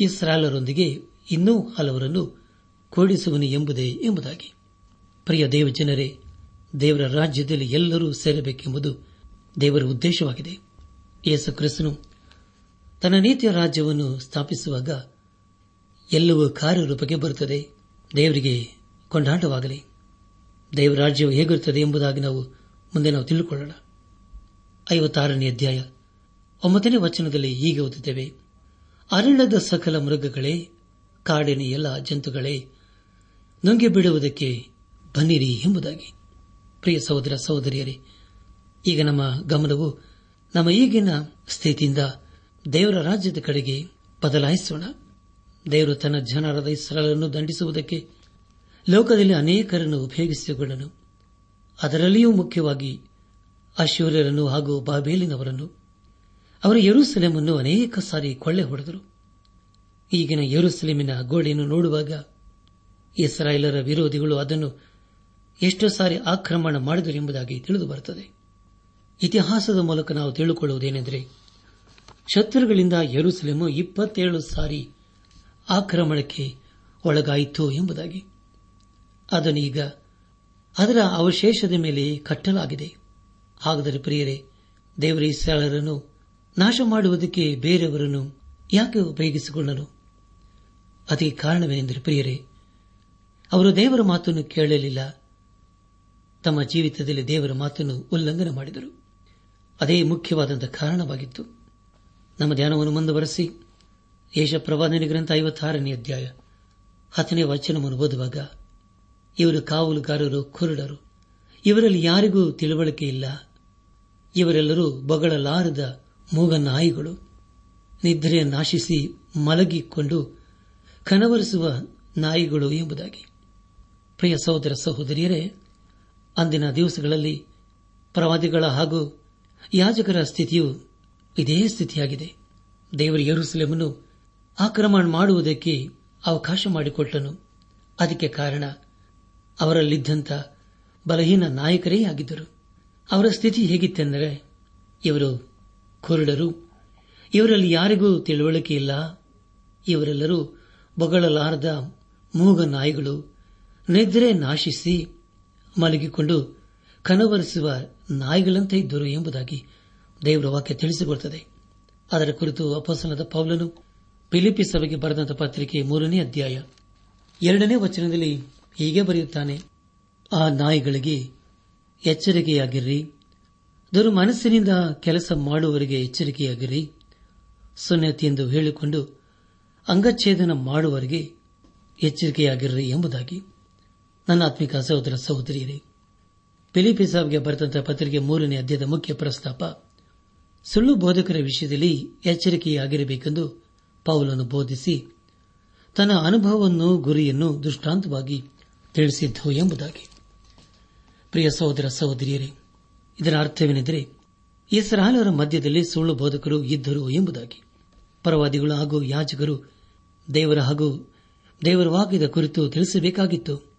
ಇಸ್ರಾಲರೊಂದಿಗೆ ಇನ್ನೂ ಹಲವರನ್ನು ಕೂಡಿಸುವನು ಎಂಬುದೇ ಎಂಬುದಾಗಿ. ಪ್ರಿಯ ದೇವಜನರೇ ದೇವರ ರಾಜ್ಯದಲ್ಲಿ ಎಲ್ಲರೂ ಸೇರಬೇಕೆಂಬುದು ದೇವರ ಉದ್ದೇಶವಾಗಿದೆ. ಯೇಸು ಕ್ರಿಸ್ತನು ತನ್ನ ನೀತಿಯ ರಾಜ್ಯವನ್ನು ಸ್ಥಾಪಿಸುವಾಗ ಎಲ್ಲವೂ ಕಾರ್ಯರೂಪಕ್ಕೆ ಬರುತ್ತದೆ. ದೇವರಿಗೆ ಕೊಂಡಾಟವಾಗಲಿ. ದೇವರ ರಾಜ್ಯವು ಹೇಗಿರುತ್ತದೆ ಎಂಬುದಾಗಿ ನಾವು ಮುಂದೆ ನಾವು ತಿಳಿದುಕೊಳ್ಳೋಣ. ಐವತ್ತಾರನೇ ಅಧ್ಯಾಯ. ಒಂಬತ್ತನೇ ವಚನದಲ್ಲಿ ಹೀಗೆ ಓದುತ್ತೇವೆ. ಅರಣ್ಯದ ಸಕಲ ಮೃಗಗಳೇ, ಕಾಡಿನ ಎಲ್ಲ ಜಂತುಗಳೇ, ನುಂಗಿ ಬಿಡುವುದಕ್ಕೆ ಬನ್ನಿರಿ ಎಂಬುದಾಗಿ. ಪ್ರಿಯ ಸಹೋದರ, ಸಹೋದರಿಯರೇ, ಈಗ ನಮ್ಮ ಗಮನವು ನಮ್ಮ ಈಗಿನ ಸ್ಥಿತಿಯಿಂದ ದೇವರ ರಾಜ್ಯದ ಕಡೆಗೆ ಬದಲಾಯಿಸೋಣ. ದೇವರು ತನ್ನ ಜನರಾದ ಇಸ್ರಾಲನ್ನು ದಂಡಿಸುವುದಕ್ಕೆ ಲೋಕದಲ್ಲಿ ಅನೇಕರನ್ನು ಉಪಯೋಗಿಸಿಕೊಂಡನು ಅದರಲ್ಲಿಯೂ ಮುಖ್ಯವಾಗಿ ಅಶ್ವರ್ಯರನ್ನು ಹಾಗೂ ಬಾಬೇಲಿನವರನ್ನು, ಅವರ ಯರುಸಲೇಮನ್ನು ಅನೇಕ ಸಾರಿ ಕೊಳ್ಳೆ ಹೊಡೆದರು. ಈಗಿನ ಯರುಸಲೇಮಿನ ಗೋಡೆಯನ್ನು ನೋಡುವಾಗ ಇಸ್ರಾಯೇಲರ ವಿರೋಧಿಗಳು ಅದನ್ನು ಎಷ್ಟು ಸಾರಿ ಆಕ್ರಮಣ ಮಾಡಿದರು ಎಂಬುದಾಗಿ ತಿಳಿದು ಬರುತ್ತದೆ. ಇತಿಹಾಸದ ಮೂಲಕ ನಾವು ತಿಳಿದುಕೊಳ್ಳುವುದೇನೆಂದರೆ ಶತ್ರುಗಳಿಂದ ಯರುಸಲೇಮು ಇಪ್ಪತ್ತೇಳು ಸಾರಿ ಆಕ್ರಮಣಕ್ಕೆ ಒಳಗಾಯಿತು ಎಂಬುದಾಗಿ. ಅದನ್ನೀಗ ಅದರ ಅವಶೇಷದ ಮೇಲೆ ಕಟ್ಟಲಾಗಿದೆ. ಹಾಗಾದರೆ ಪ್ರಿಯರೇ, ದೇವರ ಇಸ್ರಾಳರನ್ನು ನಾಶ ಮಾಡುವುದಕ್ಕೆ ಬೇರೆಯವರನ್ನು ಯಾಕೆ ಉಪಯೋಗಿಸಿಕೊಂಡನು ಅದಕ್ಕೆ ಕಾರಣವೇನೆಂದರೆ ಪ್ರಿಯರೇ, ಅವರು ದೇವರ ಮಾತನ್ನು ಕೇಳಲಿಲ್ಲ. ತಮ್ಮ ಜೀವಿತದಲ್ಲಿ ದೇವರ ಮಾತನ್ನು ಉಲ್ಲಂಘನೆ ಮಾಡಿದರು. ಅದೇ ಮುಖ್ಯವಾದಂತಹ ಕಾರಣವಾಗಿತ್ತು. ನಮ್ಮ ಧ್ಯಾನವನ್ನು ಮುಂದುವರೆಸಿ ಯೇಷ ಪ್ರವಾದನೆ ಗ್ರಂಥ ಐವತ್ತಾರನೇ ಅಧ್ಯಾಯ ಹತ್ತನೇ ವಚನವನ್ನು ಓದುವಾಗ ಇವರು ಕಾವಲುಗಾರರು, ಕುರುಡರು. ಇವರಲ್ಲಿ ಯಾರಿಗೂ ತಿಳುವಳಿಕೆ ಇಲ್ಲ. ಇವರೆಲ್ಲರೂ ಬಗಳಲಾರದ ಮೂಗನಾಯಿಗಳು. ನಿದ್ರೆಯನ್ನಾಶಿಸಿ ಮಲಗಿಕೊಂಡು ಕನವರಿಸುವ ನಾಯಿಗಳು ಎಂಬುದಾಗಿ. ಪ್ರಿಯ ಸಹೋದರ ಸಹೋದರಿಯರೇ, ಅಂದಿನ ದಿವಸಗಳಲ್ಲಿ ಪ್ರವಾದಿಗಳ ಹಾಗೂ ಯಾಜಕರ ಸ್ಥಿತಿಯು ಇದೇ ಸ್ಥಿತಿಯಾಗಿದೆ. ದೇವರ ಯರುಸಲೇಮನ್ನು ಆಕ್ರಮಣ ಮಾಡುವುದಕ್ಕೆ ಅವಕಾಶ ಮಾಡಿಕೊಟ್ಟನು. ಅದಕ್ಕೆ ಕಾರಣ ಅವರಲ್ಲಿದ್ದಂಥ ಬಲಹೀನ ನಾಯಕರೇ ಆಗಿದ್ದರು. ಅವರ ಸ್ಥಿತಿ ಹೇಗಿತ್ತೆಂದರೆ, ಇವರು ಕುರುಡರು. ಇವರಲ್ಲಿ ಯಾರಿಗೂ ತಿಳುವಳಿಕೆ ಇಲ್ಲ. ಇವರೆಲ್ಲರೂ ಬೊಗಳಲಾರದ ಮೂಗ ನಾಯಿಗಳು. ನಿದ್ರೆ ನಾಶಿಸಿ ಮಲಗಿಕೊಂಡು ಕನವರಿಸುವ ನಾಯಿಗಳಂತೆ ಇದ್ದರು ಎಂಬುದಾಗಿ ದೇವರ ವಾಕ್ಯ ತಿಳಿಸಿಕೊಡುತ್ತದೆ ಅದರ ಕುರಿತು ಅಪಸನದ ಪೌಲನು ಫಿಲಿಪಿ ಸಭೆಗೆ ಬರೆದಂತಹ ಪತ್ರಿಕೆ ಮೂರನೇ ಅಧ್ಯಾಯ. ಎರಡನೇ ವಚನದಲ್ಲಿ ಹೀಗೆ ಬರೆಯುತ್ತಾನೆ, ಆ ನಾಯಿಗಳಿಗೆ ಎಚ್ಚರಿಕೆಯಾಗಿರ್ರಿ. ದುರ್ಮನಸ್ಸಿನಿಂದ ಕೆಲಸ ಮಾಡುವವರಿಗೆ ಎಚ್ಚರಿಕೆಯಾಗಿರಿ ಎಂದು ಹೇಳಿಕೊಂಡು ಅಂಗಚ್ಛೇದನ ಮಾಡುವವರಿಗೆ ಎಚ್ಚರಿಕೆಯಾಗಿರ್ರಿ ಎಂಬುದಾಗಿ ನನ್ನ ಆತ್ಮಿಕ ಸಹೋದರ ಸಹೋದರಿಯರೇ ಫಿಲಿಪಿ ಸಾಬ್ಗೆ ಬರೆದಂತಹ ಪತ್ರಿಕೆ ಮೂರನೇ ಅಧ್ಯಾಯದ ಮುಖ್ಯ ಪ್ರಸ್ತಾಪ, ಸುಳ್ಳು ಬೋಧಕರ ವಿಷಯದಲ್ಲಿ ಎಚ್ಚರಿಕೆಯಾಗಿರಬೇಕೆಂದು ಪೌಲನ್ನು ಬೋಧಿಸಿ, ತನ್ನ ಅನುಭವವನ್ನು ಗುರಿಯನ್ನು ದೃಷ್ಟಾಂತವಾಗಿ ತಿಳಿಸಿದ್ದು ಎಂಬುದಾಗಿ. ಪ್ರಿಯ ಸಹೋದರ ಸಹೋದರಿಯರೇ, ಇದರ ಅರ್ಥವೇನೆಂದರೆ ಇಸ್ರಾಲರ ಮಧ್ಯದಲ್ಲಿ ಸುಳ್ಳು ಬೋಧಕರು ಇದ್ದರು ಎಂಬುದಾಗಿ. ಪರವಾದಿಗಳು ಹಾಗೂ ಯಾಜಕರು ದೇವರ ಹಾಗೂ ದೇವರ ವಾಕ್ಯದ ಕುರಿತು ತಿಳಿಸಬೇಕಾಗಿತ್ತು.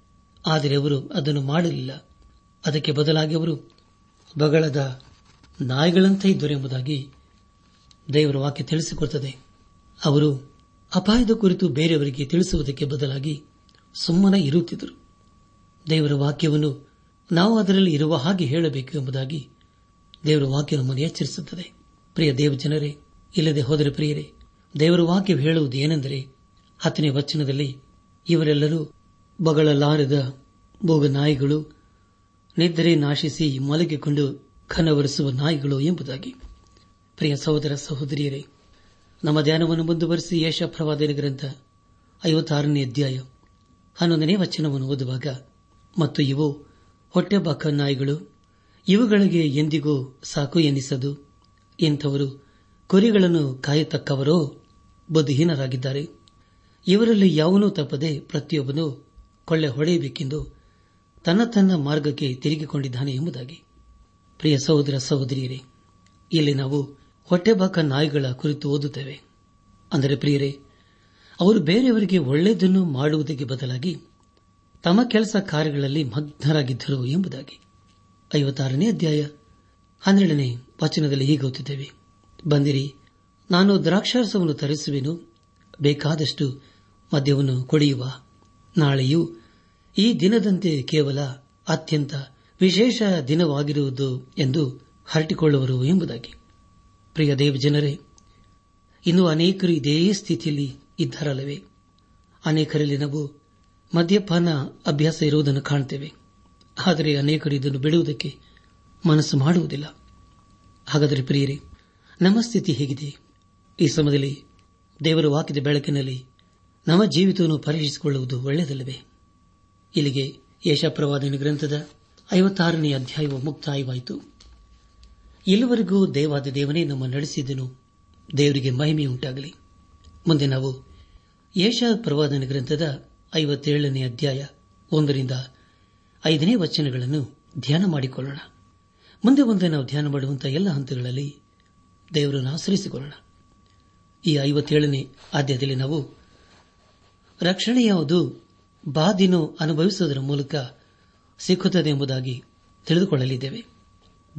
ಆದರೆ ಅವರು ಅದನ್ನು ಮಾಡಲಿಲ್ಲ. ಅದಕ್ಕೆ ಬದಲಾಗಿ ಅವರು ಬಗಳದ ನಾಯಿಗಳಂತೆ ಇದ್ದರು ಎಂಬುದಾಗಿ ದೇವರ ವಾಕ್ಯ ತಿಳಿಸಿಕೊಡುತ್ತದೆ ಅವರು ಅಪಾಯದ ಕುರಿತು ಬೇರೆಯವರಿಗೆ ತಿಳಿಸುವುದಕ್ಕೆ ಬದಲಾಗಿ ಸುಮ್ಮನೆ ಇರುತ್ತಿದ್ದರು. ದೇವರ ವಾಕ್ಯವನ್ನು ನಾವು ಅದರಲ್ಲಿ ಇರುವ ಹಾಗೆ ಹೇಳಬೇಕು ಎಂಬುದಾಗಿ ದೇವರ ವಾಕ್ಯ ನಮ್ಮನ್ನು ಎಚ್ಚರಿಸುತ್ತದೆ. ಪ್ರಿಯ ದೇವಜನರೇ, ಇಲ್ಲದೆ ಹೋದರೆ ಪ್ರಿಯರೇ, ದೇವರ ವಾಕ್ಯ ಹೇಳುವುದು ಏನೆಂದರೆ ಹತ್ತನೇ ವಚನದಲ್ಲಿ ಇವರೆಲ್ಲರೂ ಬಗಳಲಾರದ ಭೋಗ ನಾಯಿಗಳು ನಿದ್ರೆ ನಾಶಿಸಿ ಮಲಗಿಕೊಂಡು ಕನವರಿಸುವ ನಾಯಿಗಳು ಎಂಬುದಾಗಿ. ಪ್ರಿಯ ಸಹೋದರ ಸಹೋದರಿಯರೇ, ನಮ್ಮ ಧ್ಯಾನವನ್ನು ಮುಂದುವರೆಸಿ ಯಶ ಪ್ರವಾದನ ಗ್ರಂಥ ಐವತ್ತಾರನೇ ಅಧ್ಯಾಯ ಹನ್ನೊಂದನೇ ವಚನವನ್ನು ಓದುವಾಗ ಮತ್ತು ಇವು ಹೊಟ್ಟೆಬಾಕ ನಾಯಿಗಳು. ಇವುಗಳಿಗೆ ಎಂದಿಗೂ ಸಾಕು ಎನ್ನಿಸದು ಇಂಥವರು ಕುರಿಗಳನ್ನು ಕಾಯತಕ್ಕವರೋ ಬುದ್ಧಿಹೀನರಾಗಿದ್ದಾರೆ. ಇವರಲ್ಲಿ ಯಾವನೂ ತಪ್ಪದೆ ಪ್ರತಿಯೊಬ್ಬನು ಕೊಳ್ಳೆ ಹೊಡೆಯಬೇಕೆಂದು ತನ್ನ ತನ್ನ ಮಾರ್ಗಕ್ಕೆ ತಿರುಗಿಕೊಂಡಿದ್ದಾನೆ ಎಂಬುದಾಗಿ. ಪ್ರಿಯ ಸಹೋದರ ಸಹೋದರಿಯರೇ, ಇಲ್ಲಿ ನಾವು ಹೊಟ್ಟೆಬಾಕ ನಾಯಿಗಳ ಕುರಿತು ಓದುತ್ತೇವೆ. ಅಂದರೆ ಪ್ರಿಯರೇ, ಅವರು ಬೇರೆಯವರಿಗೆ ಒಳ್ಳೆಯದನ್ನು ಮಾಡುವುದಕ್ಕೆ ಬದಲಾಗಿ ತಮ್ಮ ಕೆಲಸ ಕಾರ್ಯಗಳಲ್ಲಿ ಮಗ್ನರಾಗಿದ್ದರು ಎಂಬುದಾಗಿ. ಐವತ್ತಾರನೇ ಅಧ್ಯಾಯ. ಹನ್ನೆರಡನೇ ವಚನದಲ್ಲಿ ಹೀಗೆ ಗೊತ್ತಿದ್ದೇವೆ ಬಂದಿರಿ, ನಾನು ದ್ರಾಕ್ಷಾರಸವನ್ನು ತರಿಸುವೆನು, ಬೇಕಾದಷ್ಟು ಮದ್ಯವನ್ನು ಕೊಡಿಯುವ. ನಾಳೆಯೂ ಈ ದಿನದಂತೆ ಕೇವಲ ಅತ್ಯಂತ ವಿಶೇಷ ದಿನವಾಗಿರುವುದು ಎಂದು ಹರಟಿಕೊಳ್ಳುವರು ಎಂಬುದಾಗಿ. ಪ್ರಿಯ ದೇವ ಜನರೇ, ಇನ್ನು ಅನೇಕರು ಇದೇ ಸ್ಥಿತಿಯಲ್ಲಿ ಇದ್ದಾರಲ್ಲವೇ? ಅನೇಕರಲ್ಲಿ ನಾವು ಮದ್ಯಪಾನ ಅಭ್ಯಾಸ ಇರುವುದನ್ನು ಕಾಣುತ್ತೇವೆ ಆದರೆ ಅನೇಕರು ಇದನ್ನು ಬಿಡುವುದಕ್ಕೆ ಮನಸ್ಸು ಮಾಡುವುದಿಲ್ಲ. ಹಾಗಾದರೆ ಪ್ರಿಯರೇ, ನಮ್ಮ ಸ್ಥಿತಿ ಹೇಗಿದೆ? ಈ ಸಮಯದಲ್ಲಿ ದೇವರು ವಾಕ್ಯದ ಬೆಳಕಿನಲ್ಲಿ ನಮ್ಮ ಜೀವಿತವನ್ನು ಪರೀಕ್ಷಿಸಿಕೊಳ್ಳುವುದು ಒಳ್ಳೆಯದಲ್ಲವೇ? ಇಲ್ಲಿಗೆ ಯಶಪ್ರವಾದನ ಗ್ರಂಥದ ಐವತ್ತಾರನೇ ಅಧ್ಯಾಯವು ಮುಕ್ತಾಯವಾಯಿತು. ಇಲ್ಲಿವರೆಗೂ ದೇವಾದ ದೇವನೇ ನಮ್ಮ ನಡೆಸಿದ್ದನು ದೇವರಿಗೆ ಮಹಿಮೆಯುಂಟಾಗಲಿ. ಮುಂದೆ ನಾವು ಯಶ ಪ್ರವಾದನ ಗ್ರಂಥದ ಐವತ್ತೇಳನೇ ಅಧ್ಯಾಯ ಒಂದರಿಂದ ಐದನೇ ವಚನಗಳನ್ನು ಧ್ಯಾನ ಮಾಡಿಕೊಳ್ಳೋಣ. ಮುಂದೆ ಮುಂದೆ ನಾವು ಧ್ಯಾನ ಮಾಡುವಂತಹ ಎಲ್ಲ ಹಂತಗಳಲ್ಲಿ ದೇವರನ್ನು ಆಶ್ರಯಿಸಿಕೊಳ್ಳೋಣ. ಈ ಐವತ್ತೇಳನೇ ಆದ್ಯದಲ್ಲಿ ನಾವು ರಕ್ಷಣೆ ಯಾವುದು ಬಾದಿನು ಅನುಭವಿಸುವುದರ ಮೂಲಕ ಸಿಕ್ಕುತ್ತದೆ ಎಂಬುದಾಗಿ ತಿಳಿದುಕೊಳ್ಳಲಿದ್ದೇವೆ.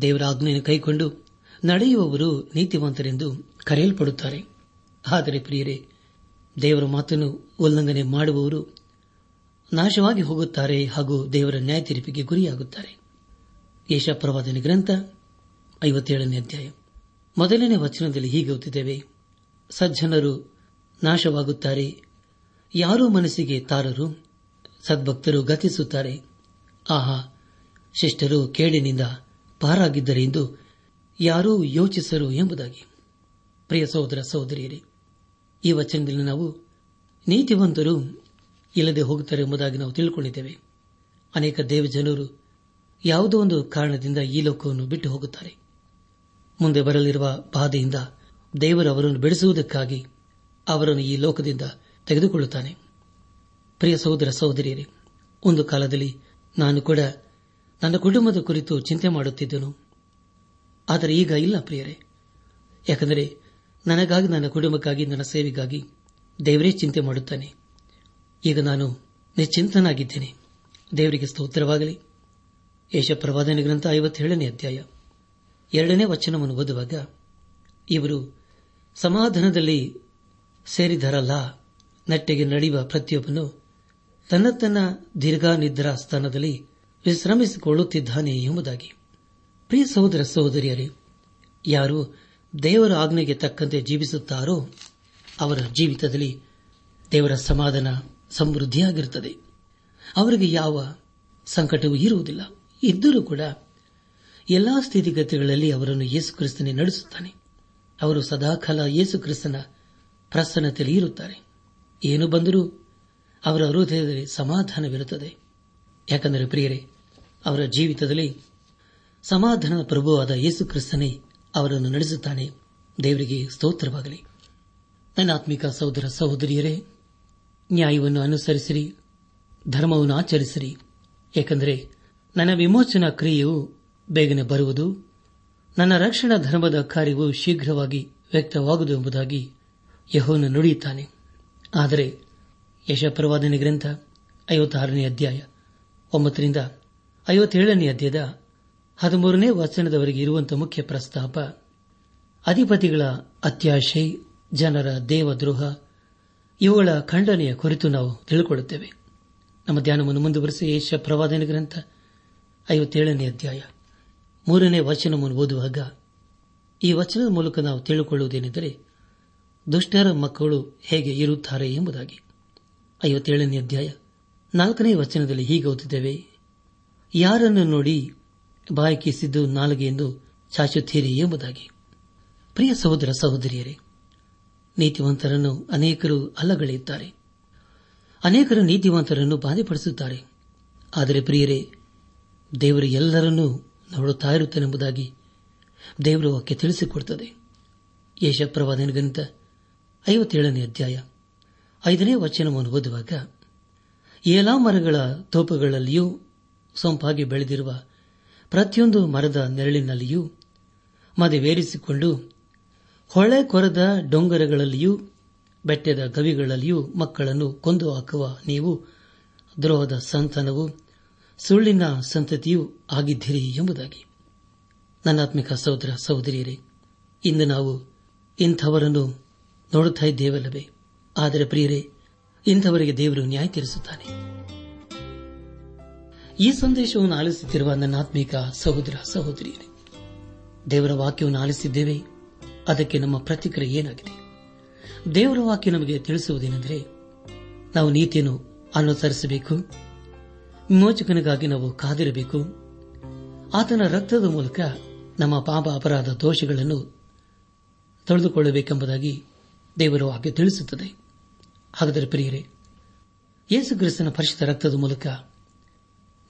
ದೇವರ ಆಜ್ಞೆಯನ್ನು ಕೈಕೊಂಡು ನಡೆಯುವವರು ನೀತಿವಂತರೆಂದು ಕರೆಯಲ್ಪಡುತ್ತಾರೆ. ಆದರೆ ಪ್ರಿಯರೇ ದೇವರ ಮಾತನ್ನು ಉಲ್ಲಂಘನೆ ಮಾಡುವವರು ನಾಶವಾಗಿ ಹೋಗುತ್ತಾರೆ ಹಾಗೂ ದೇವರ ನ್ಯಾಯ ತೀರ್ಪಿಗೆ ಗುರಿಯಾಗುತ್ತಾರೆ. ಯಶಪ್ರವಾದನೆ ಗ್ರಂಥ ಐವತ್ತೇಳನೇ ಅಧ್ಯಾಯ. ಮೊದಲನೇ ವಚನದಲ್ಲಿ ಹೀಗೆ ಓದಿದ್ದೇವೆ ಸಜ್ಜನರು ನಾಶವಾಗುತ್ತಾರೆ. ಯಾರೂ ಮನಸ್ಸಿಗೆ ತಾರರು, ಸದ್ಭಕ್ತರು ಗತಿಸುತ್ತಾರೆ. ಆಹಾ, ಶಿಷ್ಟರು ಕೇಳಿನಿಂದ ಪಾರಾಗಿದ್ದರೆ ಎಂದು ಯಾರೂ ಯೋಚಿಸರು ಎಂಬುದಾಗಿ. ಪ್ರಿಯ ಸಹೋದರ ಸಹೋದರಿಯರೇ ಈ ವಚನದಲ್ಲಿ ನಾವು ನೀತಿವಂತರು ಇಲ್ಲದೆ ಹೋಗುತ್ತಾರೆ ಎಂಬುದಾಗಿ ನಾವು ತಿಳಿದುಕೊಂಡಿದ್ದೇವೆ ಅನೇಕ ದೇವಜನರು ಯಾವುದೋ ಒಂದು ಕಾರಣದಿಂದ ಈ ಲೋಕವನ್ನು ಬಿಟ್ಟು ಹೋಗುತ್ತಾರೆ. ಮುಂದೆ ಬರಲಿರುವ ಬಾಧೆಯಿಂದ ದೇವರು ಅವರನ್ನು ಬೆಳೆಸುವುದಕ್ಕಾಗಿ ಅವರನ್ನು ಈ ಲೋಕದಿಂದ ತೆಗೆದುಕೊಳ್ಳುತ್ತಾನೆ. ಪ್ರಿಯ ಸಹೋದರ ಸಹೋದರಿಯರೇ, ಒಂದು ಕಾಲದಲ್ಲಿ ನಾನು ಕೂಡ ನನ್ನ ಕುಟುಂಬದ ಕುರಿತು ಚಿಂತೆ ಮಾಡುತ್ತಿದ್ದನು. ಆದರೆ ಈಗ ಇಲ್ಲ ಪ್ರಿಯರೇ. ಯಾಕೆಂದರೆ ನನಗಾಗಿ, ನನ್ನ ಕುಟುಂಬಕ್ಕಾಗಿ, ನನ್ನ ಸೇವೆಗಾಗಿ ದೇವರೇ ಚಿಂತೆ ಮಾಡುತ್ತಾನೆ. ಈಗ ನಾನು ನಿಶ್ಚಿಂತನಾಗಿದ್ದೇನೆ. ದೇವರಿಗೆ ಸ್ತೋತ್ರವಾಗಲಿ. ಯಶಪ್ರವಾದನೆ ಗ್ರಂಥ ಐವತ್ತೇಳನೇ ಅಧ್ಯಾಯ. ಎರಡನೇ ವಚನವನ್ನು ಓದುವಾಗ ಇವರು ಸಮಾಧಾನದಲ್ಲಿ ಸೇರಿದರಲ್ಲ, ನಟ್ಟೆಗೆ ನಡೆಯುವ ಪ್ರತಿಯೊಬ್ಬನು ತನ್ನ ತನ್ನ ದೀರ್ಘ ನಿದ್ರಾ ಸ್ಥಾನದಲ್ಲಿ ವಿಶ್ರಮಿಸಿಕೊಳ್ಳುತ್ತಿದ್ದಾನೆ ಎಂಬುದಾಗಿ. ಪ್ರಿಯ ಸಹೋದರ ಸಹೋದರಿಯರೇ, ಯಾರು ದೇವರ ಆಜ್ಞೆಗೆ ತಕ್ಕಂತೆ ಜೀವಿಸುತ್ತಾರೋ ಅವರ ಜೀವಿತದಲ್ಲಿ ದೇವರ ಸಮಾಧಾನ, ಸಮೃದ್ಧಿಯಾಗಿರುತ್ತದೆ. ಅವರಿಗೆ ಯಾವ ಸಂಕಟವೂ ಇರುವುದಿಲ್ಲ. ಇದ್ದರೂ ಕೂಡ ಎಲ್ಲಾ ಸ್ಥಿತಿಗತಿಗಳಲ್ಲಿ ಅವರನ್ನು ಯೇಸುಕ್ರಿಸ್ತನೇ ನಡೆಸುತ್ತಾನೆ. ಅವರು ಸದಾಕಾಲ ಯೇಸುಕ್ರಿಸ್ತನ ಪ್ರಸನ್ನತೆಯಲ್ಲಿ ಇರುತ್ತಾರೆ. ಏನು ಬಂದರೂ ಅವರ ಹೃದಯದಲ್ಲಿ ಸಮಾಧಾನವಿರುತ್ತದೆ. ಯಾಕಂದರೆ ಪ್ರಿಯರೇ, ಅವರ ಜೀವಿತದಲ್ಲಿ ಸಮಾಧಾನದ ಪ್ರಭುವಾದ ಯೇಸುಕ್ರಿಸ್ತನೇ ಅವರನ್ನು ನಡೆಸುತ್ತಾನೆ. ದೇವರಿಗೆ ಸ್ತೋತ್ರವಾಗಲಿ. ನನ್ನ ಆತ್ಮಿಕ ಸಹೋದರ ಸಹೋದರಿಯರೇ, ನ್ಯಾಯವನ್ನು ಅನುಸರಿಸಿರಿ, ಧರ್ಮವನ್ನು ಆಚರಿಸಿರಿ. ಏಕೆಂದರೆ ನನ್ನ ವಿಮೋಚನಾ ಕ್ರಿಯೆಯು ಬೇಗನೆ ಬರುವುದು, ನನ್ನ ರಕ್ಷಣಾ ಧರ್ಮದ ಕಾರ್ಯವು ಶೀಘ್ರವಾಗಿ ವ್ಯಕ್ತವಾಗುವುದು ಎಂಬುದಾಗಿ ಯಹೋನ ನುಡಿಯುತ್ತಾನೆ. ಆದರೆ ಯಶಪ್ರವಾದನೆ ಗ್ರಂಥ ಐವತ್ತಾರನೇ ಅಧ್ಯಾಯ ಒಂಬತ್ತರಿಂದ ಐವತ್ತೇಳನೇ ಅಧ್ಯಾಯದ ಹದಿಮೂರನೇ ವಚನದವರೆಗೆ ಇರುವಂತಹ ಮುಖ್ಯ ಪ್ರಸ್ತಾಪ, ಅಧಿಪತಿಗಳ ಅತ್ಯಾಶೆ, ಜನರ ದೇವದ್ರೋಹ, ಇವುಗಳ ಖಂಡನೆಯ ಕುರಿತು ನಾವು ತಿಳಿದುಕೊಳ್ಳುತ್ತೇವೆ ನಮ್ಮ ಧ್ಯಾನವನ್ನು ಮುಂದುವರೆಸಿ ಯಶ ಪ್ರವಾದನ ಗ್ರಂಥ, ಐವತ್ತೇಳನೇ ಅಧ್ಯಾಯ, ಮೂರನೇ ವಚನವನ್ನು ಓದುವಾಗ ಈ ವಚನದ ಮೂಲಕ ನಾವು ತಿಳಿದುಕೊಳ್ಳುವುದೇನೆಂದರೆ ದುಷ್ಟರ ಮಕ್ಕಳು ಹೇಗೆ ಇರುತ್ತಾರೆ ಎಂಬುದಾಗಿ. ಐವತ್ತೇಳನೇ ಅಧ್ಯಾಯ, ನಾಲ್ಕನೇ ವಚನದಲ್ಲಿ ಹೀಗೆ ಓದುತ್ತೇವೆ, ಯಾರನ್ನು ನೋಡಿ ಬಾಯಕಿಸಿದ್ದು ನಾಲಿಗೆಯೆಂದು ಚಾಚುತ್ತೀರಿ ಎಂಬುದಾಗಿ. ಪ್ರಿಯ ಸಹೋದರ ಸಹೋದರಿಯರೇ, ನೀತಿವಂತರನ್ನು ಅನೇಕರು ಅಲ್ಲಗಳೆಯುತ್ತಾರೆ. ಅನೇಕರು ನೀತಿವಂತರನ್ನು ಬಾಧೆಪಡಿಸುತ್ತಾರೆ. ಆದರೆ ಪ್ರಿಯರೇ, ದೇವರು ಎಲ್ಲರನ್ನೂ ನೋಡುತ್ತಾ ಇರುತ್ತಾನೆಂಬುದಾಗಿ ದೇವರು ವಾಕ್ಯ ತಿಳಿಸಿಕೊಡುತ್ತದೆ. ಯಶಪ್ರವಾದನ ಗ್ರಂಥ ಐವತ್ತೇಳನೇ ಅಧ್ಯಾಯ ಐದನೇ ವಚನವನ್ನು ಓದುವಾಗ, ಏಲಾ ಮರಗಳ ತೋಪುಗಳಲ್ಲಿಯೂ ಸೊಂಪಾಗಿ ಬೆಳೆದಿರುವ ಪ್ರತಿಯೊಂದು ಮರದ ನೆರಳಿನಲ್ಲಿಯೂ ಮದುವೇರಿಸಿಕೊಂಡು ಹೊಳೆ ಕೊರದ ಡೊಂಗರಗಳಲ್ಲಿಯೂ ಬೆಟ್ಟದ ಗವಿಗಳಲ್ಲಿಯೂ ಮಕ್ಕಳನ್ನು ಕೊಂದು ಹಾಕುವ ನೀವು ದ್ರೋಹದ ಸಂತಾನವು ಸುಳ್ಳಿನ ಸಂತತಿಯೂ ಆಗಿದ್ದೀರಿ ಎಂಬುದಾಗಿ. ನನ್ನಾತ್ಮಿಕ ಸಹೋದರ ಸಹೋದರಿಯರೇ, ಇಂದು ನಾವು ಇಂಥವರನ್ನು ನೋಡುತ್ತಾ ಇದ್ದೇವಲ್ಲವೇ? ಆದರೆ ಪ್ರಿಯರೇ, ಇಂಥವರಿಗೆ ದೇವರು ನ್ಯಾಯ ತೀರಿಸುತ್ತಾನೆ ಈ ಸಂದೇಶವನ್ನು ಆಲಿಸುತ್ತಿರುವ ನನ್ನ ಸಹೋದರ ಸಹೋದರಿಯರೇ, ದೇವರ ವಾಕ್ಯವನ್ನು ಆಲಿಸಿದ್ದೇವೆ. ಅದಕ್ಕೆ ನಮ್ಮ ಪ್ರತಿಕ್ರಿಯೆ ಏನಾಗಿದೆ? ದೇವರ ವಾಕ್ಯ ನಮಗೆ ತಿಳಿಸುವುದೇನೆಂದರೆ, ನಾವು ನೀತಿಯನ್ನು ಅನುಸರಿಸಬೇಕು. ವಿಮೋಚಕನಿಗಾಗಿ ನಾವು ಕಾದಿರಬೇಕು. ಆತನ ರಕ್ತದ ಮೂಲಕ ನಮ್ಮ ಪಾಪ ಅಪರಾಧ ದೋಷಗಳನ್ನು ತೊಳೆದುಕೊಳ್ಳಬೇಕೆಂಬುದಾಗಿ ದೇವರ ವಾಕ್ಯ ತಿಳಿಸುತ್ತದೆ. ಹಾಗಾದರೆ ಪ್ರಿಯರೇ ಯೇಸುಕ್ರಿಸ್ತನ ಪರಿಶುದ್ಧ ರಕ್ತದ ಮೂಲಕ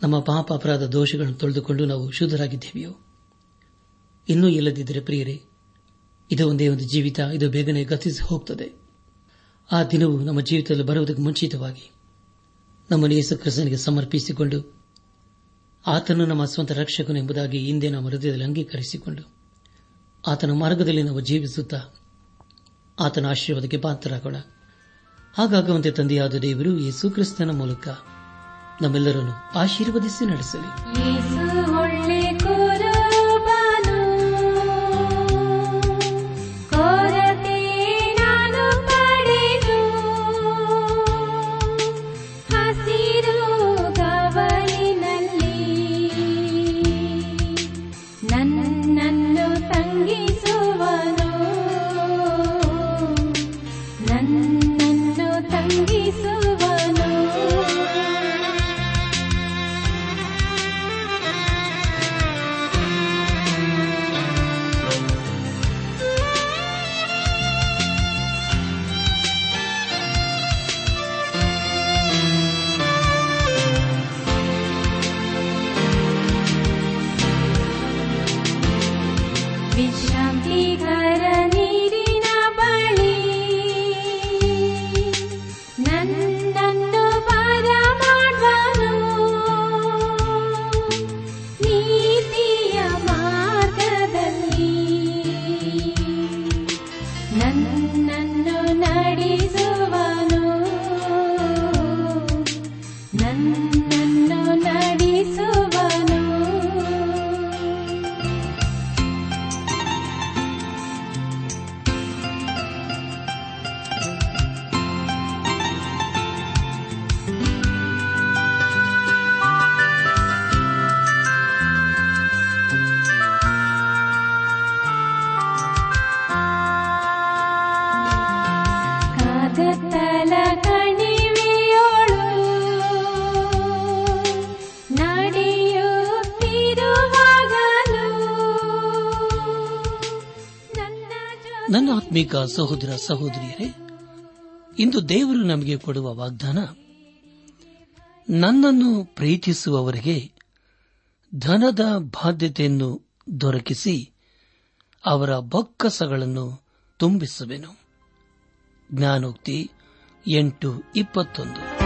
ನಮ್ಮ ಪಾಪ ಅಪರಾಧ ದೋಷಗಳನ್ನು ತೊಳೆದುಕೊಂಡು ನಾವು ಶುದ್ಧರಾಗಿದ್ದೇವೆಯೋ? ಇನ್ನೂ ಇಲ್ಲದಿದ್ದರೆ ಪ್ರಿಯರೇ, ಇದು ಒಂದೇ ಒಂದು ಜೀವಿತ, ಇದು ಬೇಗನೆ ಗತಿಸಿ ಹೋಗ್ತದೆ. ಆ ದಿನವು ನಮ್ಮ ಜೀವಿತದಲ್ಲಿ ಬರುವುದಕ್ಕೆ ಮುಂಚಿತವಾಗಿ ನಮ್ಮನ್ನು ಯೇಸು ಕ್ರಿಸ್ತನಿಗೆ ಸಮರ್ಪಿಸಿಕೊಂಡು, ಆತನು ನಮ್ಮ ಸ್ವಂತ ರಕ್ಷಕನು ಎಂಬುದಾಗಿ ಹಿಂದೆ ನಮ್ಮ ಹೃದಯದಲ್ಲಿ ಅಂಗೀಕರಿಸಿಕೊಂಡು, ಆತನ ಮಾರ್ಗದಲ್ಲಿ ನಾವು ಜೀವಿಸುತ್ತಾ ಆತನ ಆಶೀರ್ವಾದಕ್ಕೆ ಪಾತ್ರರಾಗೋಣ. ಹಾಗಾಗುವಂತೆ ತಂದೆಯಾದ ದೇವರು ಯೇಸು ಕ್ರಿಸ್ತನ ಮೂಲಕ ನಮ್ಮೆಲ್ಲರನ್ನು ಆಶೀರ್ವದಿಸಿ ನಡೆಸಲಿ. ನನ್ನ ಆತ್ಮೀಕ ಸಹೋದರ ಸಹೋದರಿಯರೇ, ಇಂದು ದೇವರು ನಮಗೆ ಕೊಡುವ ವಾಗ್ದಾನ, ನನ್ನನ್ನು ಪ್ರೀತಿಸುವವರಿಗೆ ಧನದ ಬಾಧ್ಯತೆಯನ್ನು ದೊರಕಿಸಿ ಅವರ ಬೊಕ್ಕಸಗಳನ್ನು ತುಂಬಿಸುವೆನು. ಜ್ಞಾನೋಕ್ತಿ ಎಂಟು ಇಪ್ಪತ್ತೊಂದು.